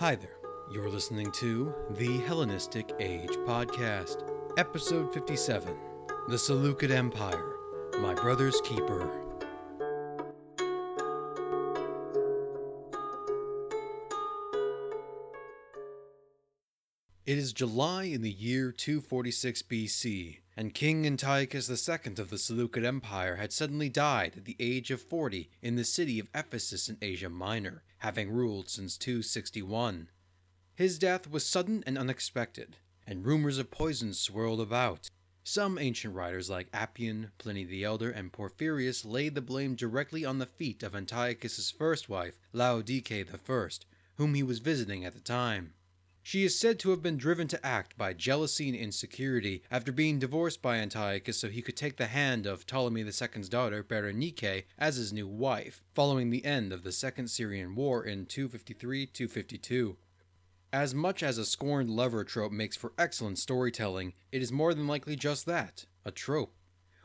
Hi there. You're listening to the Hellenistic Age Podcast, Episode 57 The Seleucid Empire, My Brother's Keeper. It is July in the year 246 BC, and King Antiochus II of the Seleucid Empire had suddenly died at the age of 40 in the city of Ephesus in Asia Minor, having ruled since 261. His death was sudden and unexpected, and rumors of poison swirled about. Some ancient writers like Appian, Pliny the Elder, and Porphyrius laid the blame directly on the feet of Antiochus's first wife, Laodice I, whom he was visiting at the time. She is said to have been driven to act by jealousy and insecurity after being divorced by Antiochus so he could take the hand of Ptolemy II's daughter, Berenike, as his new wife, following the end of the Second Syrian War in 253 252. As much as a scorned lover trope makes for excellent storytelling, it is more than likely just that a trope.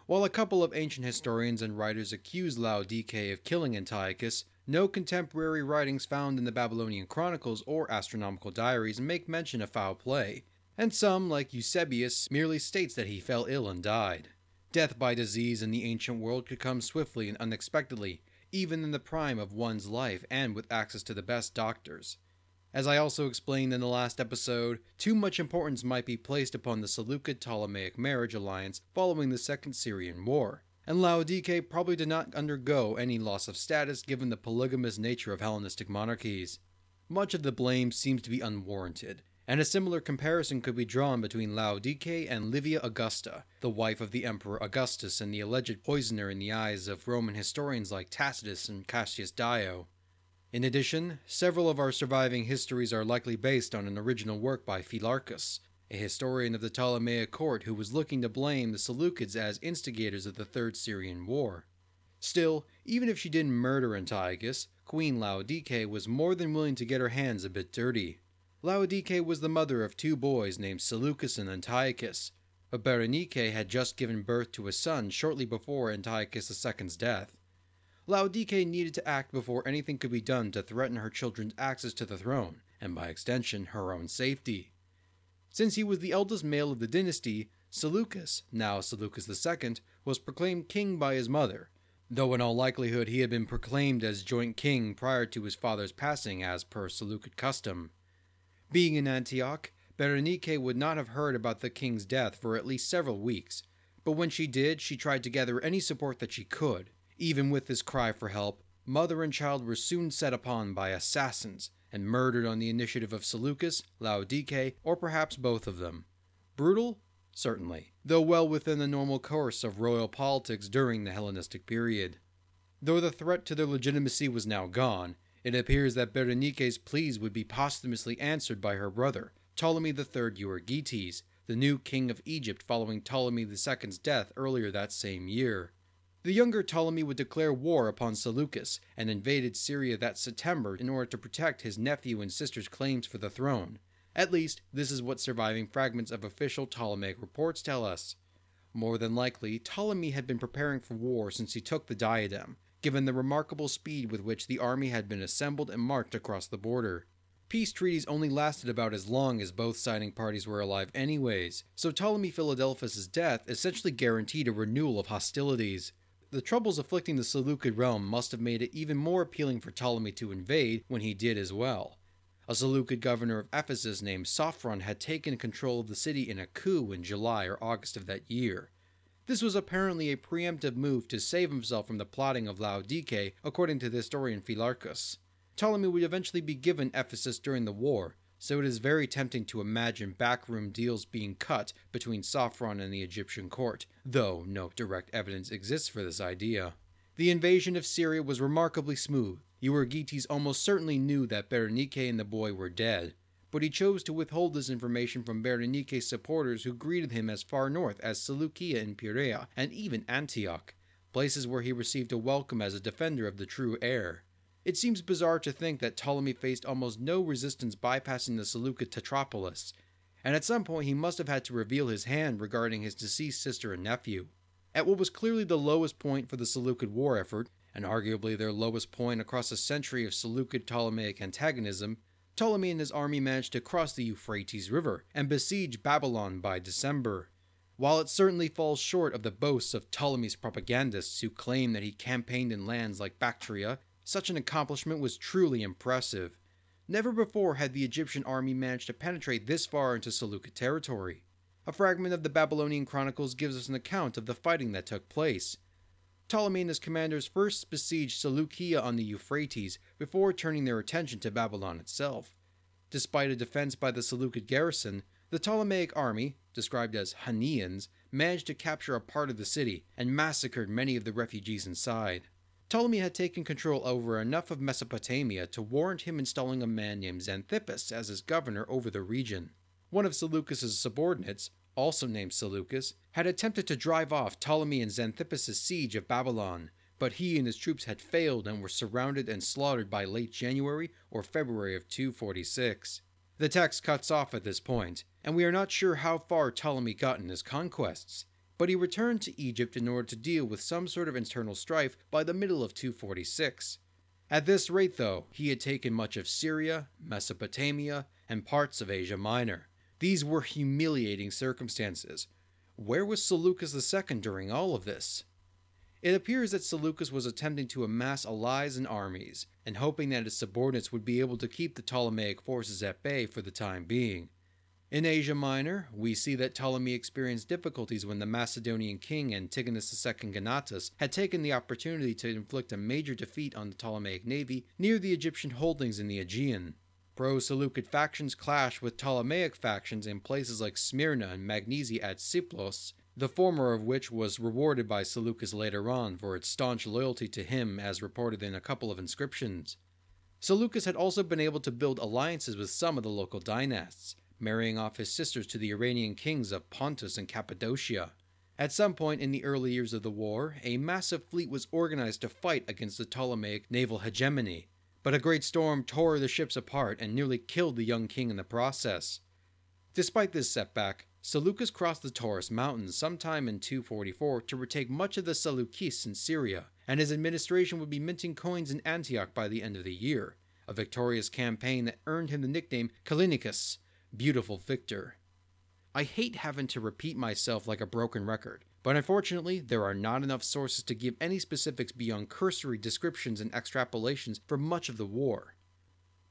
While a couple of ancient historians and writers accuse Laodice of killing Antiochus, no contemporary writings found in the Babylonian chronicles or astronomical diaries make mention of foul play, and some, like Eusebius, merely states that he fell ill and died. Death by disease in the ancient world could come swiftly and unexpectedly, even in the prime of one's life and with access to the best doctors. As I also explained in the last episode, too much importance might be placed upon the Seleucid Ptolemaic marriage alliance following the Second Syrian War and Laodice probably did not undergo any loss of status given the polygamous nature of Hellenistic monarchies. Much of the blame seems to be unwarranted, and a similar comparison could be drawn between Laodike and Livia Augusta, the wife of the Emperor Augustus and the alleged poisoner in the eyes of Roman historians like Tacitus and Cassius Dio. In addition, several of our surviving histories are likely based on an original work by Phylarchus, a historian of the Ptolemaic court who was looking to blame the Seleucids as instigators of the Third Syrian War. Still, even if she didn't murder Antiochus, Queen Laodike was more than willing to get her hands a bit dirty. Laodike was the mother of two boys named Seleucus and Antiochus, but Berenike had just given birth to a son shortly before Antiochus II's death. Laodike needed to act before anything could be done to threaten her children's access to the throne, and by extension, her own safety. Since he was the eldest male of the dynasty, Seleucus, now Seleucus II, was proclaimed king by his mother, though in all likelihood he had been proclaimed as joint king prior to his father's passing as per Seleucid custom. Being in Antioch, Berenike would not have heard about the king's death for at least several weeks, but when she did, she tried to gather any support that she could. Even with this cry for help, mother and child were soon set upon by assassins, and murdered on the initiative of Seleucus, Laodice, or perhaps both of them. Brutal? Certainly, though well within the normal course of royal politics during the Hellenistic period. Though the threat to their legitimacy was now gone, it appears that Berenike's pleas would be posthumously answered by her brother, Ptolemy III Euergetes, the new king of Egypt following Ptolemy II's death earlier that same year. The younger Ptolemy would declare war upon Seleucus and invaded Syria that September in order to protect his nephew and sister's claims for the throne. At least, this is what surviving fragments of official Ptolemaic reports tell us. More than likely, Ptolemy had been preparing for war since he took the diadem, given the remarkable speed with which the army had been assembled and marched across the border. Peace treaties only lasted about as long as both siding parties were alive anyways, so Ptolemy Philadelphus's death essentially guaranteed a renewal of hostilities. The troubles afflicting the Seleucid realm must have made it even more appealing for Ptolemy to invade when he did as well. A Seleucid governor of Ephesus named Sophron had taken control of the city in a coup in July or August of that year. This was apparently a preemptive move to save himself from the plotting of Laodice, according to the historian Phylarchus. Ptolemy would eventually be given Ephesus during the war, so it is very tempting to imagine backroom deals being cut between Sophron and the Egyptian court, though no direct evidence exists for this idea. The invasion of Syria was remarkably smooth. Euergetes almost certainly knew that Berenike and the boy were dead, but he chose to withhold this information from Berenike's supporters who greeted him as far north as Seleucia in Pieria and even Antioch, places where he received a welcome as a defender of the true heir. It seems bizarre to think that Ptolemy faced almost no resistance bypassing the Seleucid Tetrapolis, and at some point he must have had to reveal his hand regarding his deceased sister and nephew. At what was clearly the lowest point for the Seleucid war effort, and arguably their lowest point across a century of Seleucid Ptolemaic antagonism, Ptolemy and his army managed to cross the Euphrates River and besiege Babylon by December. While it certainly falls short of the boasts of Ptolemy's propagandists who claim that he campaigned in lands like Bactria, such an accomplishment was truly impressive. Never before had the Egyptian army managed to penetrate this far into Seleucid territory. A fragment of the Babylonian Chronicles gives us an account of the fighting that took place. Ptolemy and his commanders first besieged Seleucia on the Euphrates before turning their attention to Babylon itself. Despite a defense by the Seleucid garrison, the Ptolemaic army, described as Haneans, managed to capture a part of the city and massacred many of the refugees inside. Ptolemy had taken control over enough of Mesopotamia to warrant him installing a man named Xanthippus as his governor over the region. One of Seleucus's subordinates, also named Seleucus, had attempted to drive off Ptolemy and Xanthippus' siege of Babylon, but he and his troops had failed and were surrounded and slaughtered by late January or February of 246. The text cuts off at this point, and we are not sure how far Ptolemy got in his conquests, but he returned to Egypt in order to deal with some sort of internal strife by the middle of 246. At this rate, though, he had taken much of Syria, Mesopotamia, and parts of Asia Minor. These were humiliating circumstances. Where was Seleucus II during all of this? It appears that Seleucus was attempting to amass allies and armies, and hoping that his subordinates would be able to keep the Ptolemaic forces at bay for the time being. In Asia Minor, we see that Ptolemy experienced difficulties when the Macedonian king Antigonus II Gonatas had taken the opportunity to inflict a major defeat on the Ptolemaic navy near the Egyptian holdings in the Aegean. Pro Seleucid factions clashed with Ptolemaic factions in places like Smyrna and Magnesia at Sipylos, the former of which was rewarded by Seleucus later on for its staunch loyalty to him, as reported in a couple of inscriptions. Seleucus had also been able to build alliances with some of the local dynasts, marrying off his sisters to the Iranian kings of Pontus and Cappadocia. At some point in the early years of the war, a massive fleet was organized to fight against the Ptolemaic naval hegemony, but a great storm tore the ships apart and nearly killed the young king in the process. Despite this setback, Seleucus crossed the Taurus Mountains sometime in 244 to retake much of the Seleucids in Syria, and his administration would be minting coins in Antioch by the end of the year, a victorious campaign that earned him the nickname Callinicus, beautiful victor. I hate having to repeat myself like a broken record, but unfortunately, there are not enough sources to give any specifics beyond cursory descriptions and extrapolations for much of the war.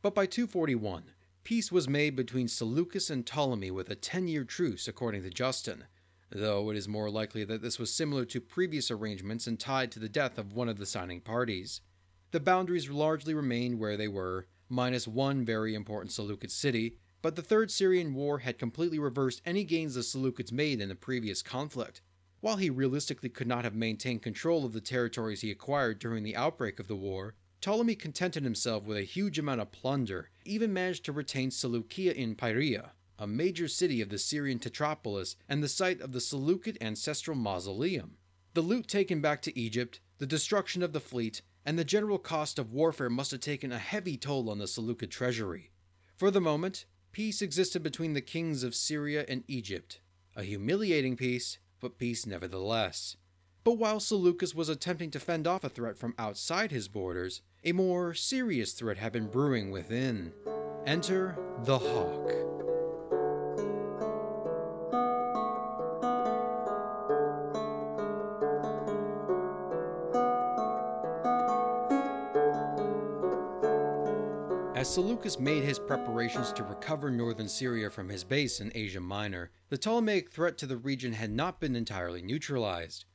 But by 241, Peace was made between Seleucus and Ptolemy with a 10 year truce, according to Justin, though it is more likely that this was similar to previous arrangements and tied to the death of one of the signing parties. The boundaries largely remained where they were, minus one very important Seleucid city, but the Third Syrian War had completely reversed any gains the Seleucids made in the previous conflict. While he realistically could not have maintained control of the territories he acquired during the outbreak of the war, Ptolemy contented himself with a huge amount of plunder, even managed to retain Seleucia in Pieria, a major city of the Syrian Tetrapolis and the site of the Seleucid ancestral mausoleum. The loot taken back to Egypt, the destruction of the fleet, and the general cost of warfare must have taken a heavy toll on the Seleucid treasury. For the moment, peace existed between the kings of Syria and Egypt. A humiliating peace, but peace nevertheless. But while Seleucus was attempting to fend off a threat from outside his borders, a more serious threat had been brewing within. Enter the Hawk. Seleucus made his preparations to recover northern Syria from his base in Asia Minor, the Ptolemaic threat to the region had not been entirely neutralized.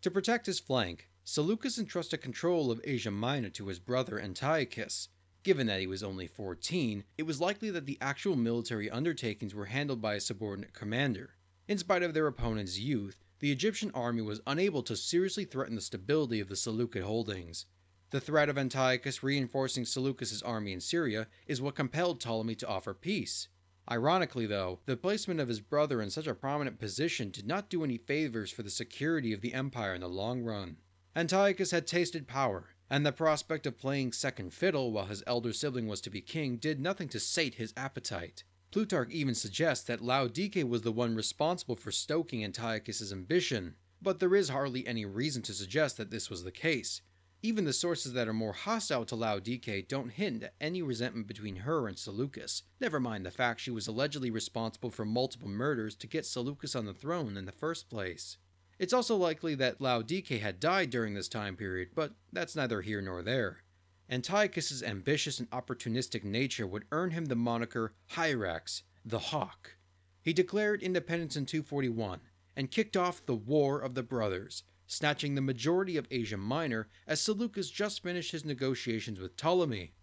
To protect his flank, Seleucus entrusted control of Asia Minor to his brother Antiochus. Given that he was only 14, it was likely that the actual military undertakings were handled by a subordinate commander. In spite of their opponent's youth, the Egyptian army was unable to seriously threaten the stability of the Seleucid holdings. The threat of Antiochus reinforcing Seleucus's army in Syria is what compelled Ptolemy to offer peace. Ironically, though, the placement of his brother in such a prominent position did not do any favors for the security of the empire in the long run. Antiochus had tasted power, and the prospect of playing second fiddle while his elder sibling was to be king did nothing to sate his appetite. Plutarch even suggests that Laodice was the one responsible for stoking Antiochus's ambition, but there is hardly any reason to suggest that this was the case. Even the sources that are more hostile to Laodike don't hint at any resentment between her and Seleucus, never mind the fact she was allegedly responsible for multiple murders to get Seleucus on the throne in the first place. It's also likely that Laodike had died during this time period, but that's neither here nor there. Antiochus's ambitious and opportunistic nature would earn him the moniker Hierax, the Hawk. He declared independence in 241 and kicked off the War of the Brothers, snatching the majority of Asia Minor as Seleucus just finished his negotiations with Ptolemy.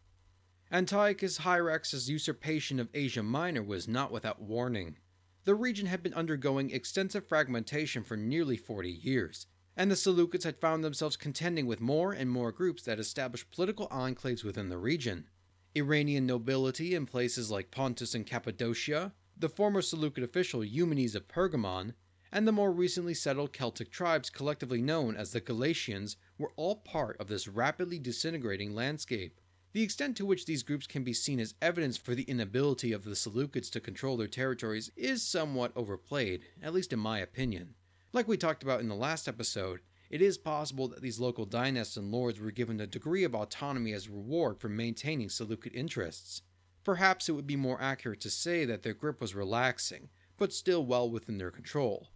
Antiochus Hierax's usurpation of Asia Minor was not without warning. The region had been undergoing extensive fragmentation for nearly 40 years, and the Seleucids had found themselves contending with more and more groups that established political enclaves within the region. Iranian nobility in places like Pontus and Cappadocia, the former Seleucid official Eumenes of Pergamon, and the more recently settled Celtic tribes collectively known as the Galatians were all part of this rapidly disintegrating landscape. The extent to which these groups can be seen as evidence for the inability of the Seleucids to control their territories is somewhat overplayed, at least in my opinion. Like we talked about in the last episode, it is possible that these local dynasts and lords were given a degree of autonomy as reward for maintaining Seleucid interests. Perhaps it would be more accurate to say that their grip was relaxing, but still well within their control.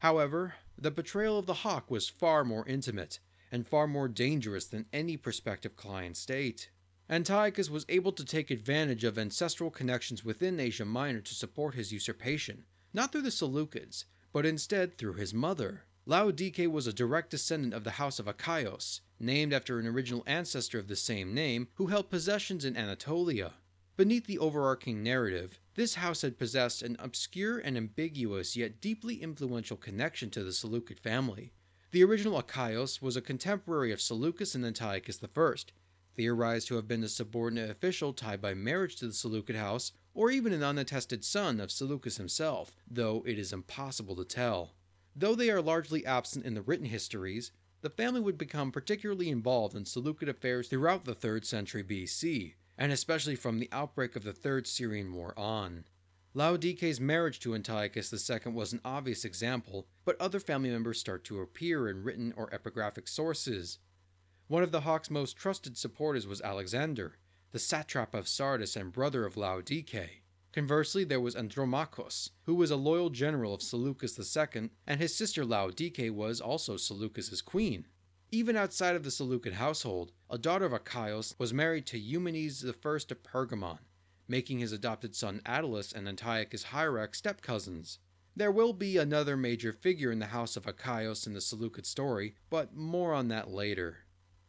However, the betrayal of the hawk was far more intimate, and far more dangerous than any prospective client state. Antiochus was able to take advantage of ancestral connections within Asia Minor to support his usurpation, not through the Seleucids, but instead through his mother. Laodike was a direct descendant of the house of Achaeos, named after an original ancestor of the same name who held possessions in Anatolia. Beneath the overarching narrative, this house had possessed an obscure and ambiguous yet deeply influential connection to the Seleucid family. The original Achaeos was a contemporary of Seleucus and Antiochus I, theorized to have been a subordinate official tied by marriage to the Seleucid house, or even an unattested son of Seleucus himself, though it is impossible to tell. Though they are largely absent in the written histories, the family would become particularly involved in Seleucid affairs throughout the 3rd century BC, and especially from the outbreak of the Third Syrian War on. Laodike's marriage to Antiochus II was an obvious example, but other family members start to appear in written or epigraphic sources. One of the hawk's most trusted supporters was Alexander, the satrap of Sardis and brother of Laodike. Conversely, there was Andromachus, who was a loyal general of Seleucus II, and his sister Laodike was also Seleucus's queen. Even outside of the Seleucid household, a daughter of Achaeos was married to Eumenes I of Pergamon, making his adopted son Attalus and Antiochus Hierax step cousins. There will be another major figure in the house of Achaeos in the Seleucid story, but more on that later.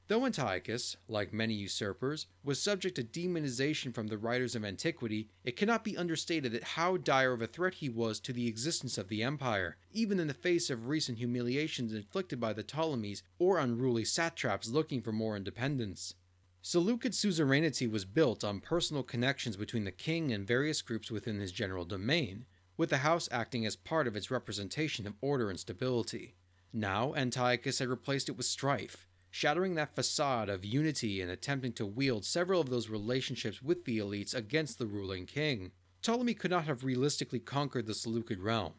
Though Antiochus, like many usurpers, was subject to demonization from the writers of antiquity, it cannot be understated that how dire of a threat he was to the existence of the empire, even in the face of recent humiliations inflicted by the Ptolemies or unruly satraps looking for more independence. Seleucid suzerainty was built on personal connections between the king and various groups within his general domain, with the house acting as part of its representation of order and stability. Now Antiochus had replaced it with strife, shattering that facade of unity and attempting to wield several of those relationships with the elites against the ruling king. Ptolemy could not have realistically conquered the Seleucid realm,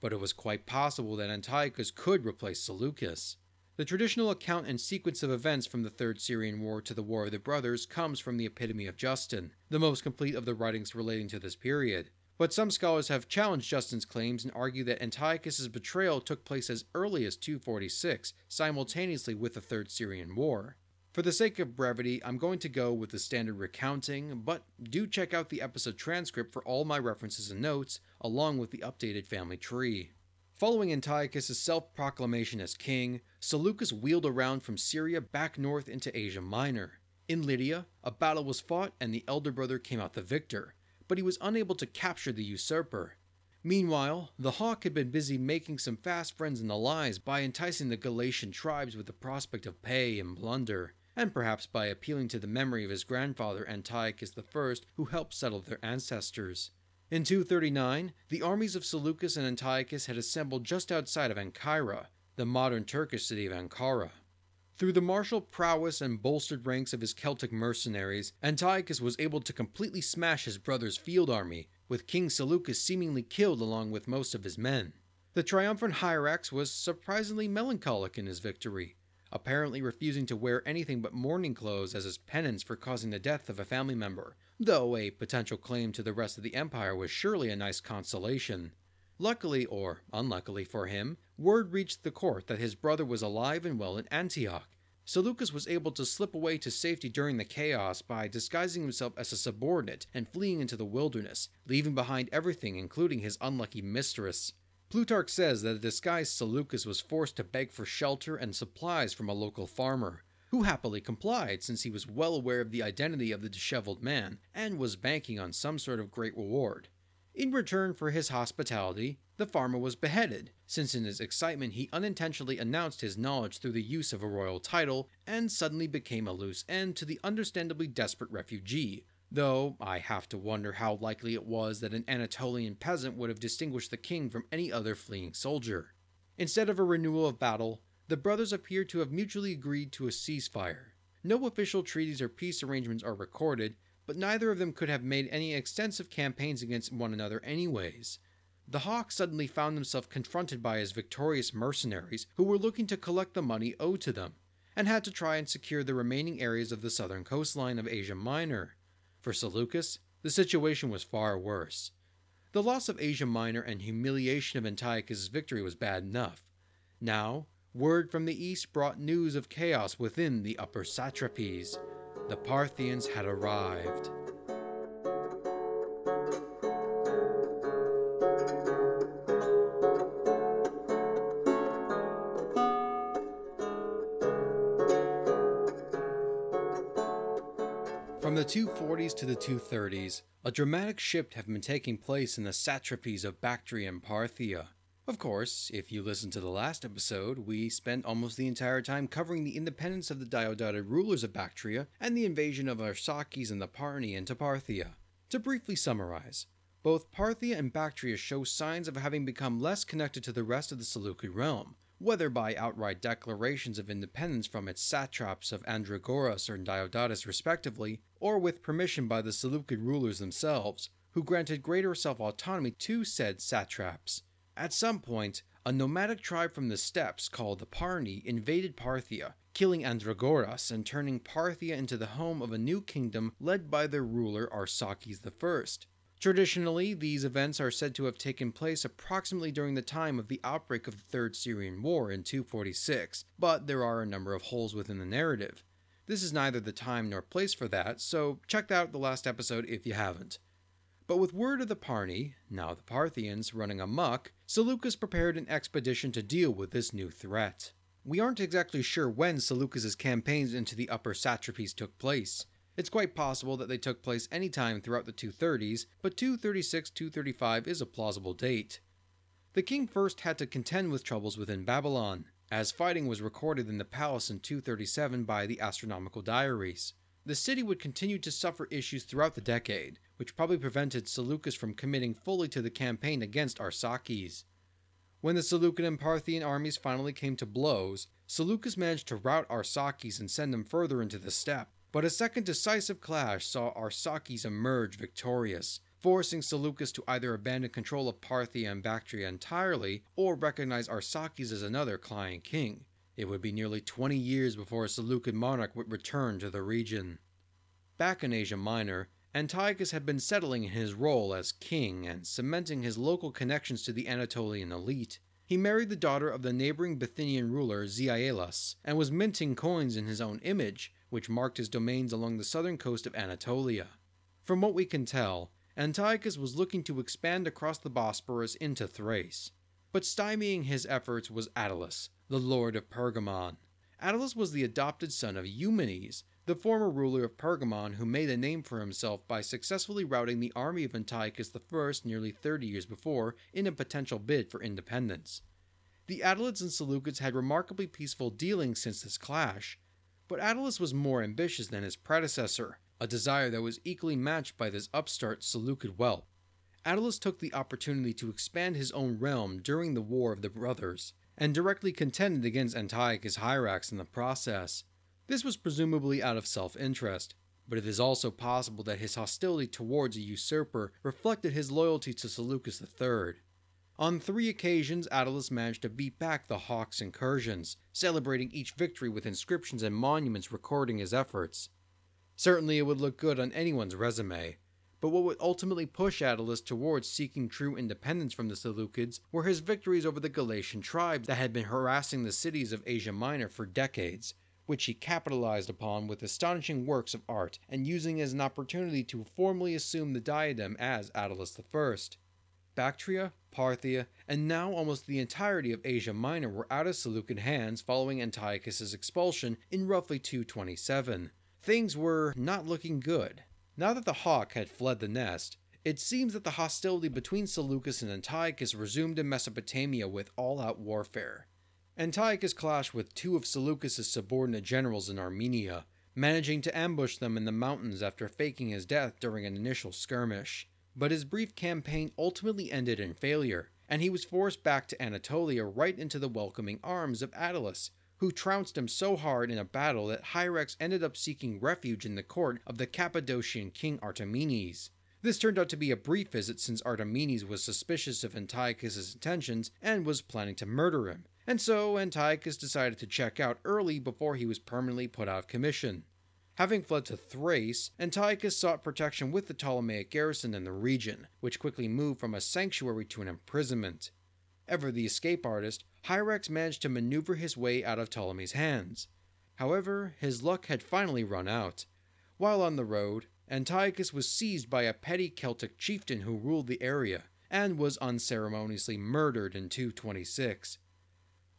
but it was quite possible that Antiochus could replace Seleucus. The traditional account and sequence of events from the Third Syrian War to the War of the Brothers comes from the Epitome of Justin, the most complete of the writings relating to this period. But some scholars have challenged Justin's claims and argue that Antiochus's betrayal took place as early as 246, simultaneously with the Third Syrian War. For the sake of brevity, I'm going to go with the standard recounting, but do check out the episode transcript for all my references and notes, along with the updated family tree. Following Antiochus' self proclamation as king, Seleucus wheeled around from Syria back north into Asia Minor. In Lydia, a battle was fought and the elder brother came out the victor, but he was unable to capture the usurper. Meanwhile, the hawk had been busy making some fast friends and allies by enticing the Galatian tribes with the prospect of pay and plunder, and perhaps by appealing to the memory of his grandfather Antiochus I, who helped settle their ancestors. In 239, the armies of Seleucus and Antiochus had assembled just outside of Ancyra, the modern Turkish city of Ankara. Through the martial prowess and bolstered ranks of his Celtic mercenaries, Antiochus was able to completely smash his brother's field army, with King Seleucus seemingly killed along with most of his men. The triumphant Hierax was surprisingly melancholic in his victory. apparently refusing to wear anything but mourning clothes as his penance for causing the death of a family member, though a potential claim to the rest of the empire was surely a nice consolation. Luckily, or unluckily for him, word reached the court that his brother was alive and well in Antioch. Seleucus was able to slip away to safety during the chaos by disguising himself as a subordinate and fleeing into the wilderness, leaving behind everything including his unlucky mistress. Plutarch says that a disguised Seleucus was forced to beg for shelter and supplies from a local farmer, who happily complied since he was well aware of the identity of the disheveled man and was banking on some sort of great reward. In return for his hospitality, the farmer was beheaded, since in his excitement he unintentionally announced his knowledge through the use of a royal title and suddenly became a loose end to the understandably desperate refugee, though I have to wonder how likely it was that an Anatolian peasant would have distinguished the king from any other fleeing soldier. Instead of a renewal of battle, the brothers appear to have mutually agreed to a ceasefire. No official treaties or peace arrangements are recorded, but neither of them could have made any extensive campaigns against one another, anyways. The hawk suddenly found himself confronted by his victorious mercenaries who were looking to collect the money owed to them, and had to try and secure the remaining areas of the southern coastline of Asia Minor. For Seleucus, the situation was far worse. The loss of Asia Minor and humiliation of Antiochus' victory was bad enough. Now, word from the east brought news of chaos within the upper satrapies. The Parthians had arrived. From the 240s to the 230s, a dramatic shift had been taking place in the satrapies of Bactria and Parthia. Of course, if you listened to the last episode, we spent almost the entire time covering the independence of the Diodotid rulers of Bactria and the invasion of Arsaces and the Parni into Parthia. To briefly summarize, both Parthia and Bactria show signs of having become less connected to the rest of the Seleucid realm, whether by outright declarations of independence from its satraps of Andragoras or Diodotus respectively, or with permission by the Seleucid rulers themselves, who granted greater self autonomy to said satraps. At some point, a nomadic tribe from the steppes called the Parni invaded Parthia, killing Andragoras and turning Parthia into the home of a new kingdom led by their ruler Arsaces I. Traditionally, these events are said to have taken place approximately during the time of the outbreak of the Third Syrian War in 246, but there are a number of holes within the narrative. This is neither the time nor place for that, so check out the last episode if you haven't. But with word of the Parni, now the Parthians, running amuck, Seleucus prepared an expedition to deal with this new threat. We aren't exactly sure when Seleucus's campaigns into the upper satrapies took place. It's quite possible that they took place any time throughout the 230s, but 236 235 is a plausible date. The king first had to contend with troubles within Babylon, as fighting was recorded in the palace in 237 by the astronomical diaries. The city would continue to suffer issues throughout the decade, which probably prevented Seleucus from committing fully to the campaign against Arsaces. When the Seleucid and Parthian armies finally came to blows, Seleucus managed to rout Arsaces and send them further into the steppe. But a second decisive clash saw Arsaces emerge victorious, forcing Seleucus to either abandon control of Parthia and Bactria entirely or recognize Arsaces as another client king. It would be nearly 20 years before a Seleucid monarch would return to the region. Back in Asia Minor, Antiochus had been settling in his role as king and cementing his local connections to the Anatolian elite. He married the daughter of the neighboring Bithynian ruler Ziaelas and was minting coins in his own image, which marked his domains along the southern coast of Anatolia. From what we can tell, Antiochus was looking to expand across the Bosporus into Thrace. But stymieing his efforts was Attalus, the lord of Pergamon. Attalus was the adopted son of Eumenes, the former ruler of Pergamon who made a name for himself by successfully routing the army of Antiochus I nearly 30 years before in a potential bid for independence. The Attalids and Seleucids had remarkably peaceful dealings since this clash, but Attalus was more ambitious than his predecessor, a desire that was equally matched by this upstart Seleucid whelp. Attalus took the opportunity to expand his own realm during the War of the Brothers, and directly contended against Antiochus Hierax in the process. This was presumably out of self interest, but it is also possible that his hostility towards a usurper reflected his loyalty to Seleucus III. On three occasions, Attalus managed to beat back the Hawks' incursions, celebrating each victory with inscriptions and monuments recording his efforts. Certainly, it would look good on anyone's resume, but what would ultimately push Attalus towards seeking true independence from the Seleucids were his victories over the Galatian tribes that had been harassing the cities of Asia Minor for decades, which he capitalized upon with astonishing works of art and using as an opportunity to formally assume the diadem as Attalus I. Bactria, Parthia, and now almost the entirety of Asia Minor were out of Seleucid hands following Antiochus's expulsion in roughly 227. Things were not looking good. Now that the hawk had fled the nest, it seems that the hostility between Seleucus and Antiochus resumed in Mesopotamia with all out warfare. Antiochus clashed with two of Seleucus's subordinate generals in Armenia, managing to ambush them in the mountains after faking his death during an initial skirmish. But his brief campaign ultimately ended in failure, and he was forced back to Anatolia right into the welcoming arms of Attalus, who trounced him so hard in a battle that Hierax ended up seeking refuge in the court of the Cappadocian king Artamenes. This turned out to be a brief visit since Artamenes was suspicious of Antiochus's intentions and was planning to murder him, and so Antiochus decided to check out early before he was permanently put out of commission. Having fled to Thrace, Antiochus sought protection with the Ptolemaic garrison in the region, which quickly moved from a sanctuary to an imprisonment. Ever the escape artist, Hierax managed to maneuver his way out of Ptolemy's hands. However, his luck had finally run out. While on the road, Antiochus was seized by a petty Celtic chieftain who ruled the area, and was unceremoniously murdered in 226.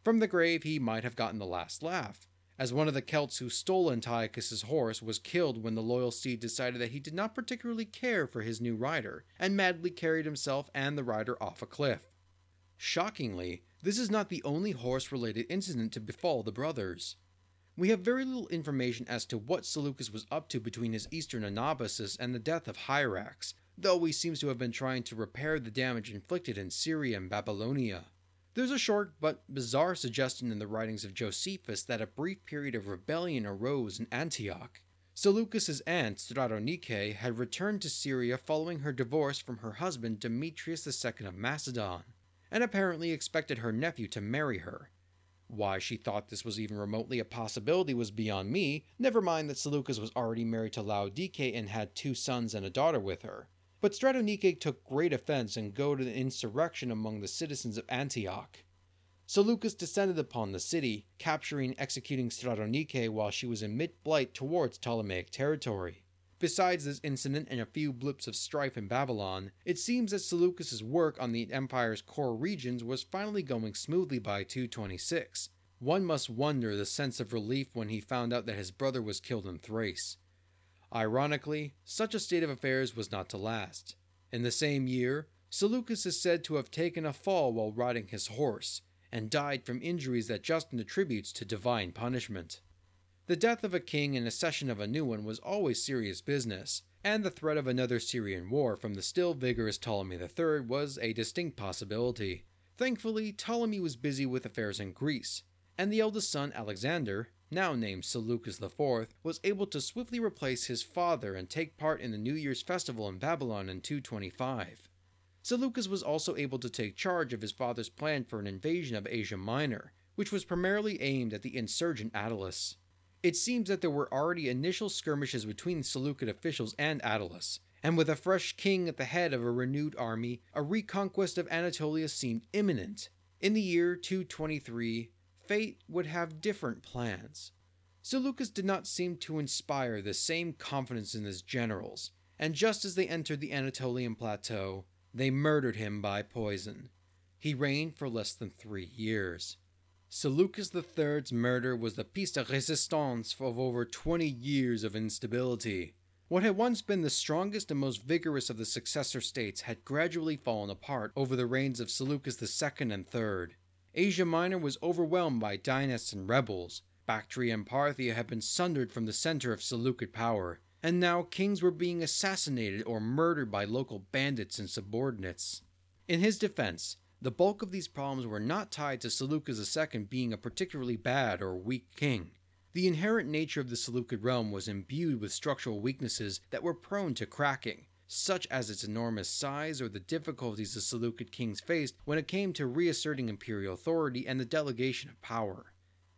From the grave, he might have gotten the last laugh, as one of the Celts who stole Antiochus's horse was killed when the loyal steed decided that he did not particularly care for his new rider, and madly carried himself and the rider off a cliff. Shockingly, this is not the only horse related incident to befall the brothers. We have very little information as to what Seleucus was up to between his eastern anabasis and the death of Hierax, though he seems to have been trying to repair the damage inflicted in Syria and Babylonia. There's a short but bizarre suggestion in the writings of Josephus that a brief period of rebellion arose in Antioch. Seleucus's aunt, Stratonice, had returned to Syria following her divorce from her husband Demetrius II of Macedon, and apparently expected her nephew to marry her. Why she thought this was even remotely a possibility was beyond me, never mind that Seleucus was already married to Laodice and had two sons and a daughter with her. But Stratonice took great offense and goaded an insurrection among the citizens of Antioch. Seleucus descended upon the city, capturing and executing Stratonice while she was in mid-flight towards Ptolemaic territory. Besides this incident and a few blips of strife in Babylon, it seems that Seleucus's work on the empire's core regions was finally going smoothly by 226. One must wonder the sense of relief when he found out that his brother was killed in Thrace. Ironically, such a state of affairs was not to last. In the same year, Seleucus is said to have taken a fall while riding his horse, and died from injuries that Justin attributes to divine punishment. The death of a king and accession of a new one was always serious business, and the threat of another Syrian war from the still vigorous Ptolemy III was a distinct possibility. Thankfully, Ptolemy was busy with affairs in Greece, and the eldest son Alexander, now named Seleucus IV, was able to swiftly replace his father and take part in the New Year's festival in Babylon in 225. Seleucus was also able to take charge of his father's plan for an invasion of Asia Minor, which was primarily aimed at the insurgent Attalus. It seems that there were already initial skirmishes between Seleucid officials and Attalus, and with a fresh king at the head of a renewed army, a reconquest of Anatolia seemed imminent. In the year 223, fate would have different plans. Seleucus did not seem to inspire the same confidence in his generals, and just as they entered the Anatolian plateau, they murdered him by poison. He reigned for less than three years. Seleucus III's murder was the piece de resistance of over 20 years of instability. What had once been the strongest and most vigorous of the successor states had gradually fallen apart over the reigns of Seleucus II and III. Asia Minor was overwhelmed by dynasts and rebels. Bactria and Parthia had been sundered from the center of Seleucid power, and now kings were being assassinated or murdered by local bandits and subordinates. In his defense, the bulk of these problems were not tied to Seleucus II being a particularly bad or weak king. The inherent nature of the Seleucid realm was imbued with structural weaknesses that were prone to cracking, such as its enormous size or the difficulties the Seleucid kings faced when it came to reasserting imperial authority and the delegation of power.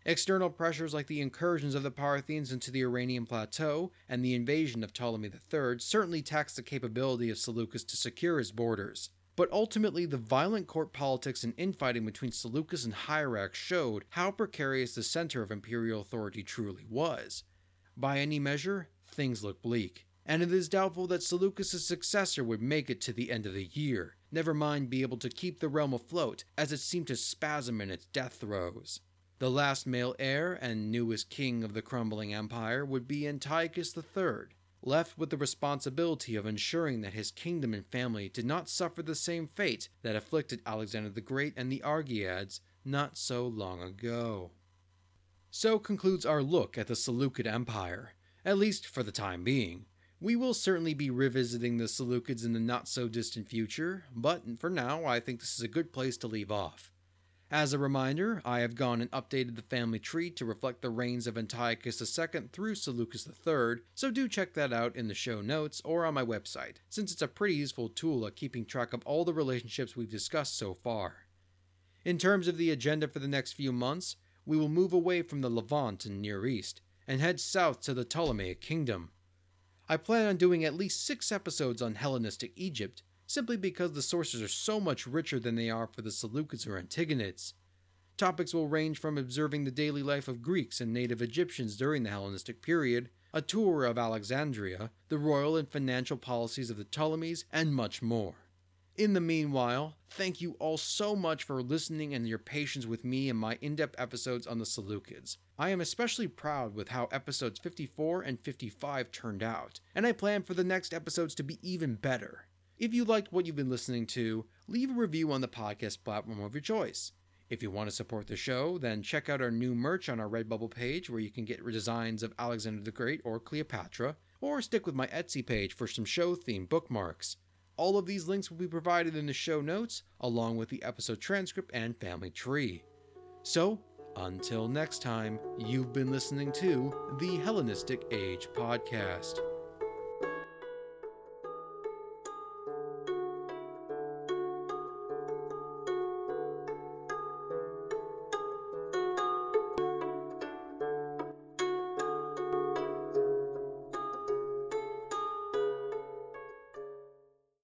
External pressures like the incursions of the Parthians into the Iranian plateau and the invasion of Ptolemy III certainly taxed the capability of Seleucus to secure his borders. But ultimately, the violent court politics and infighting between Seleucus and Hierax showed how precarious the center of imperial authority truly was. By any measure, things look bleak, and it is doubtful that Seleucus' successor would make it to the end of the year, never mind be able to keep the realm afloat, as it seemed to spasm in its death throes. The last male heir and newest king of the crumbling empire would be Antiochus III, left with the responsibility of ensuring that his kingdom and family did not suffer the same fate that afflicted Alexander the Great and the Argeads not so long ago. So concludes our look at the Seleucid Empire, at least for the time being. We will certainly be revisiting the Seleucids in the not so distant future, but for now I think this is a good place to leave off. As a reminder, I have gone and updated the family tree to reflect the reigns of Antiochus II through Seleucus III, so do check that out in the show notes or on my website, since it's a pretty useful tool at keeping track of all the relationships we've discussed so far. In terms of the agenda for the next few months, we will move away from the Levant and Near East and head south to the Ptolemaic Kingdom. I plan on doing at least six episodes on Hellenistic Egypt, simply because the sources are so much richer than they are for the Seleucids or Antigonids. Topics will range from observing the daily life of Greeks and native Egyptians during the Hellenistic period, a tour of Alexandria, the royal and financial policies of the Ptolemies, and much more. In the meanwhile, thank you all so much for listening and your patience with me and my in depth episodes on the Seleucids. I am especially proud with how episodes 54 and 55 turned out, and I plan for the next episodes to be even better. If you liked what you've been listening to, leave a review on the podcast platform of your choice. If you want to support the show, then check out our new merch on our Redbubble page where you can get designs of Alexander the Great or Cleopatra, or stick with my Etsy page for some show themed bookmarks. All of these links will be provided in the show notes, along with the episode transcript and family tree. So, until next time, you've been listening to the Hellenistic Age Podcast.